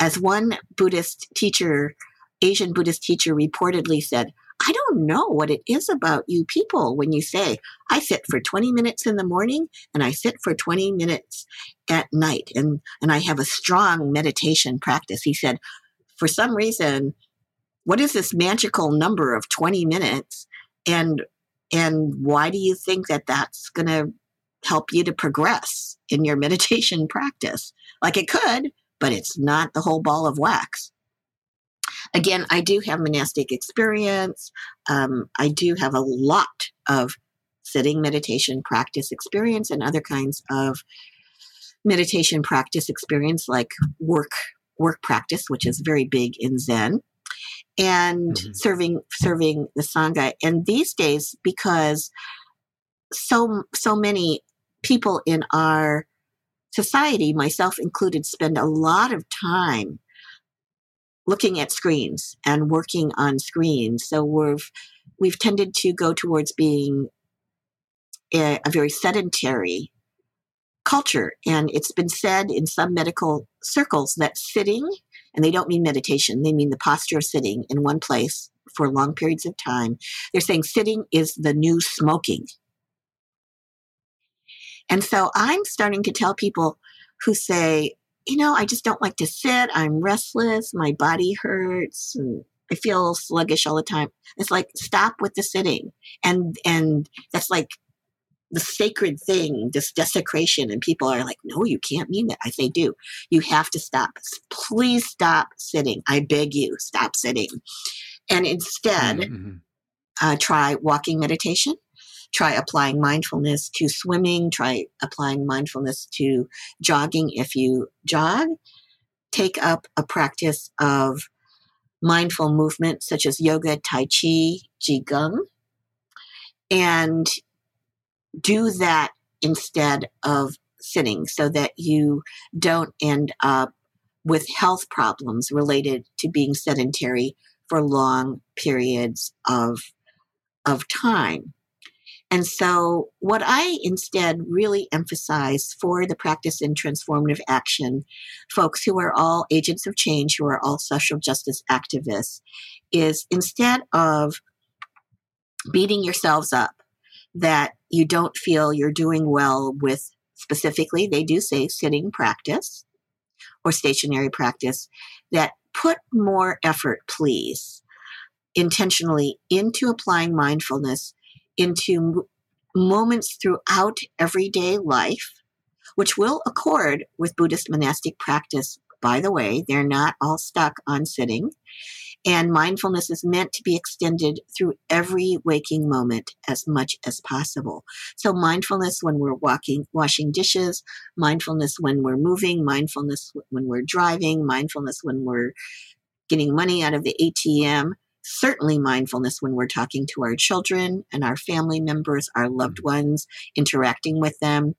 As one Buddhist teacher, Asian Buddhist teacher reportedly said, I don't know what it is about you people when you say, I sit for 20 minutes in the morning and I sit for 20 minutes at night and, and I have a strong meditation practice. He said, for some reason, what is this magical number of 20 minutes? And and why do you think that that's going to help you to progress in your meditation practice? Like it could but it's not the whole ball of wax again i do have monastic experience um, i do have a lot of sitting meditation practice experience and other kinds of meditation practice experience like work work practice which is very big in zen and mm-hmm. serving serving the sangha. And these days, because so so many people in our society, myself included, spend a lot of time looking at screens and working on screens. So we've we've tended to go towards being a, a very sedentary culture. And it's been said in some medical circles that sitting and they don't mean meditation, they mean the posture of sitting in one place for long periods of time. They're saying sitting is the new smoking. And so I'm starting to tell people who say, you know, I just don't like to sit. I'm restless. My body hurts. And I feel sluggish all the time. It's like, stop with the sitting. And, and that's like the sacred thing, this desecration. And people are like, no, you can't mean that. I say, do. You have to stop. Please stop sitting. I beg you, stop sitting. And instead, mm-hmm. uh, try walking meditation. Try applying mindfulness to swimming. Try applying mindfulness to jogging if you jog. Take up a practice of mindful movement such as yoga, tai chi, qigong, and do that instead of sitting so that you don't end up with health problems related to being sedentary for long periods of, of time. And so, what I instead really emphasize for the practice in transformative action, folks who are all agents of change, who are all social justice activists, is instead of beating yourselves up that you don't feel you're doing well with specifically, they do say sitting practice or stationary practice, that put more effort, please, intentionally into applying mindfulness into moments throughout everyday life, which will accord with Buddhist monastic practice. By the way, they're not all stuck on sitting. And mindfulness is meant to be extended through every waking moment as much as possible. So mindfulness when we're walking, washing dishes, mindfulness when we're moving, mindfulness when we're driving, mindfulness when we're getting money out of the ATM, certainly mindfulness when we're talking to our children and our family members, our loved ones, interacting with them.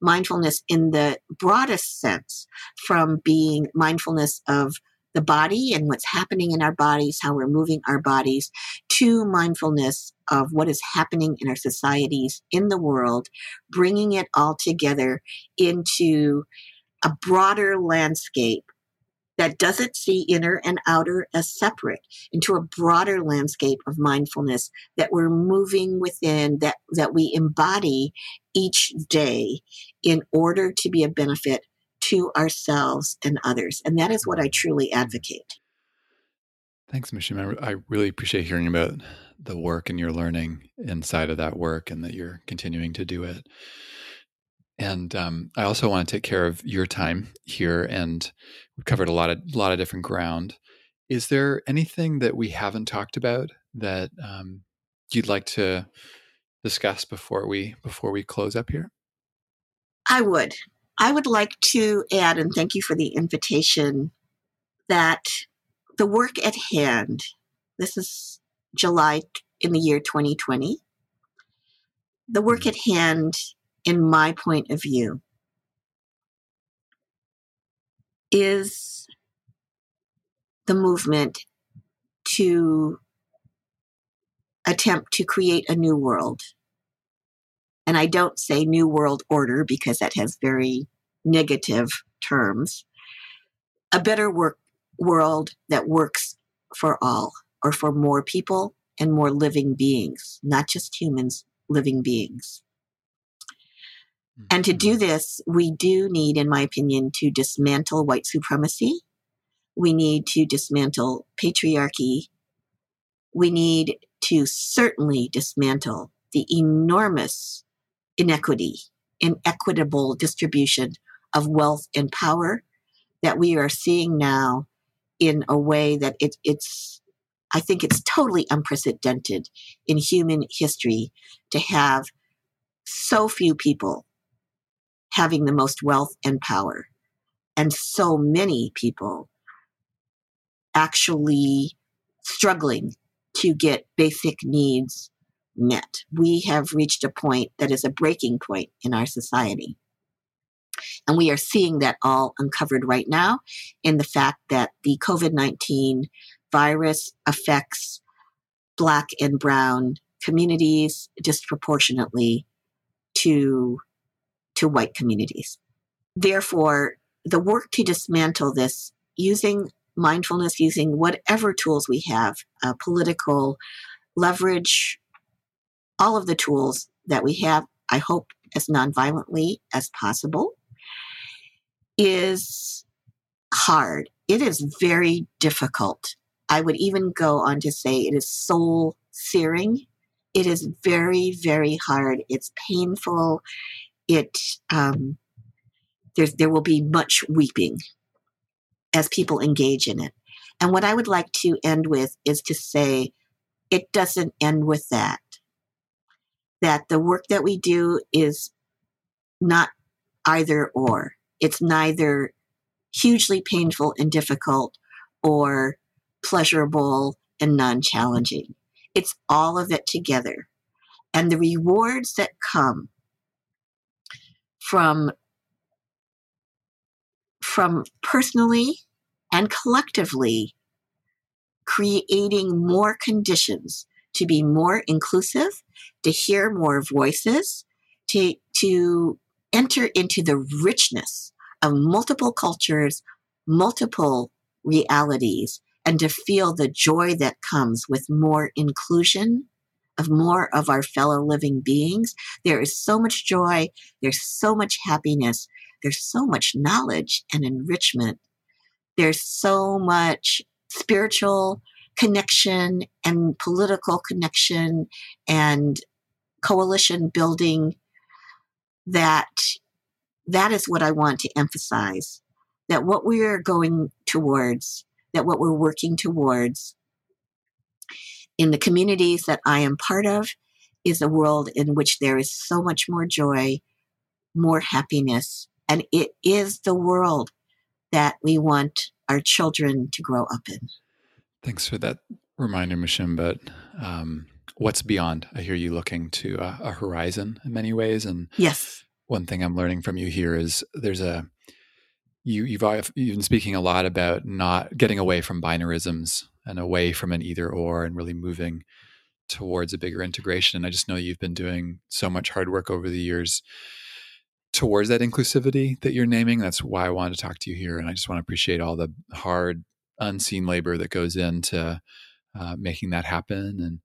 Mindfulness in the broadest sense, from being mindfulness of the body and what's happening in our bodies, how we're moving our bodies, to mindfulness of what is happening in our societies, in the world, bringing it all together into a broader landscape that doesn't see inner and outer as separate into a broader landscape of mindfulness that we're moving within that that we embody each day in order to be a benefit to ourselves and others. And that is what i truly advocate. Thanks Mushim. I really appreciate hearing about the work and your learning inside of that work and that you're continuing to do it and um, I also want to take care of your time here, and we've covered a lot of a lot of different ground. Is there anything that we haven't talked about that um, you'd like to discuss before we before we close up here? I would. I would like to add, and thank you for the invitation, that the work at hand. This is July in the year 2020. The work mm-hmm. at hand in my point of view, is the movement to attempt to create a new world. And I don't say new world order because that has very negative terms. A better work world that works for all or for more people and more living beings, not just humans, living beings. Mm-hmm. And to do this, we do need, in my opinion, to dismantle white supremacy. We need to dismantle patriarchy. We need to certainly dismantle the enormous inequity, inequitable distribution of wealth and power that we are seeing now in a way that it, it's, I think it's totally unprecedented in human history to have so few people having the most wealth and power. And so many people actually struggling to get basic needs met. We have reached a point that is a breaking point in our society. And we are seeing that all uncovered right now in the fact that the COVID 19 virus affects Black and Brown communities disproportionately to to white communities. Therefore, the work to dismantle this using mindfulness, using whatever tools we have, uh, political leverage, all of the tools that we have, I hope as nonviolently as possible, is hard. It is very difficult. I would even go on to say it is soul searing it is very, very hard. It's painful. It um, there will be much weeping as people engage in it. And what I would like to end with is to say it doesn't end with that. That the work that we do is not either or. It's neither hugely painful and difficult or pleasurable and non challenging. It's all of it together. And the rewards that come from, from personally and collectively creating more conditions to be more inclusive, to hear more voices, to, to enter into the richness of multiple cultures, multiple realities, and to feel the joy that comes with more inclusion of more of our fellow living beings. There is so much joy. There's so much happiness. There's so much knowledge and enrichment. There's so much spiritual connection and political connection and coalition building that that is what I want to emphasize that what we are going towards, that what we're working towards in the communities that I am part of is a world in which there is so much more joy, more happiness, and it is the world that we want our children to grow up in. Thanks for that reminder, Mushim. But um, what's beyond? I hear you looking to a, a horizon in many ways, and yes, one thing I'm learning from you here is there's a you you've you've been speaking a lot about not getting away from binarisms and away from an either or and really moving towards a bigger integration. And I just know you've been doing so much hard work over the years towards that inclusivity that you're naming. That's why I wanted to talk to you here. And I just want to appreciate all the hard, unseen labor that goes into uh, making that happen and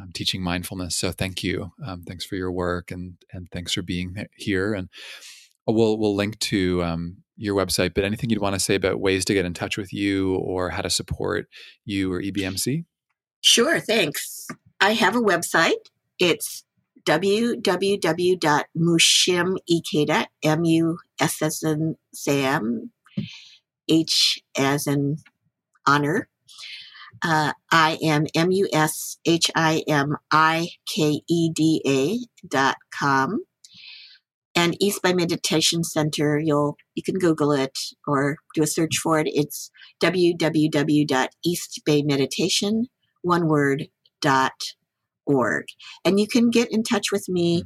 um, teaching mindfulness. So thank you. Um, thanks for your work and and thanks for being here. And we'll we'll link to um, your website. But anything you'd want to say about ways to get in touch with you or how to support you or EBMC? Sure. Thanks. I have a website. It's www.mushimikeda, M-U-S as in Sam, H as in honor, uh, I am M U S H I M I K E D A dot com. And East Bay Meditation Center, you'll you can Google it or do a search for it. It's www.eastbaymeditation, one word, dot org. And you can get in touch with me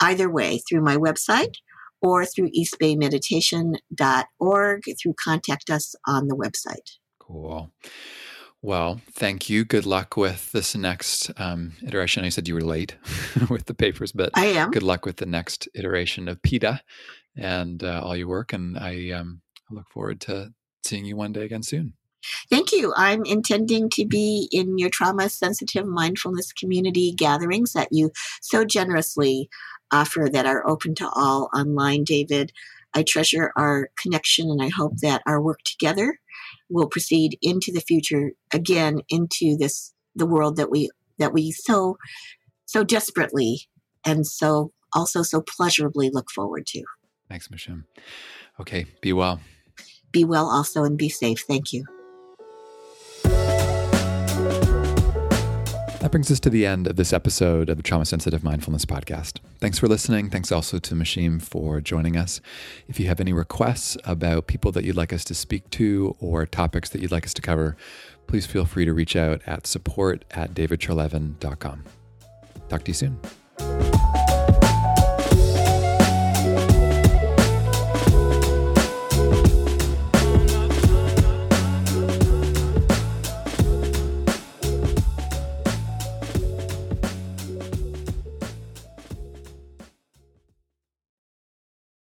either way through my website or through eastbaymeditation.org through contact us on the website. Cool. Well, thank you. Good luck with this next um, iteration. I said you were late with the papers, but I am. Good luck with the next iteration of PETA and uh, all your work. And I um, look forward to seeing you one day again soon. Thank you. I'm intending to be in your trauma sensitive mindfulness community gatherings that you so generously offer that are open to all online, David. I treasure our connection and I hope that our work together will proceed into the future again into this the world that we that we so so desperately and so also so pleasurably look forward to. Thanks, Mushim. Okay, be well. Be well also and be safe. Thank you. That brings us to the end of this episode of the Trauma Sensitive Mindfulness Podcast. Thanks for listening. Thanks also to Mushim for joining us. If you have any requests about people that you'd like us to speak to or topics that you'd like us to cover, please feel free to reach out at support at davidtreleaven.com. Talk to you soon.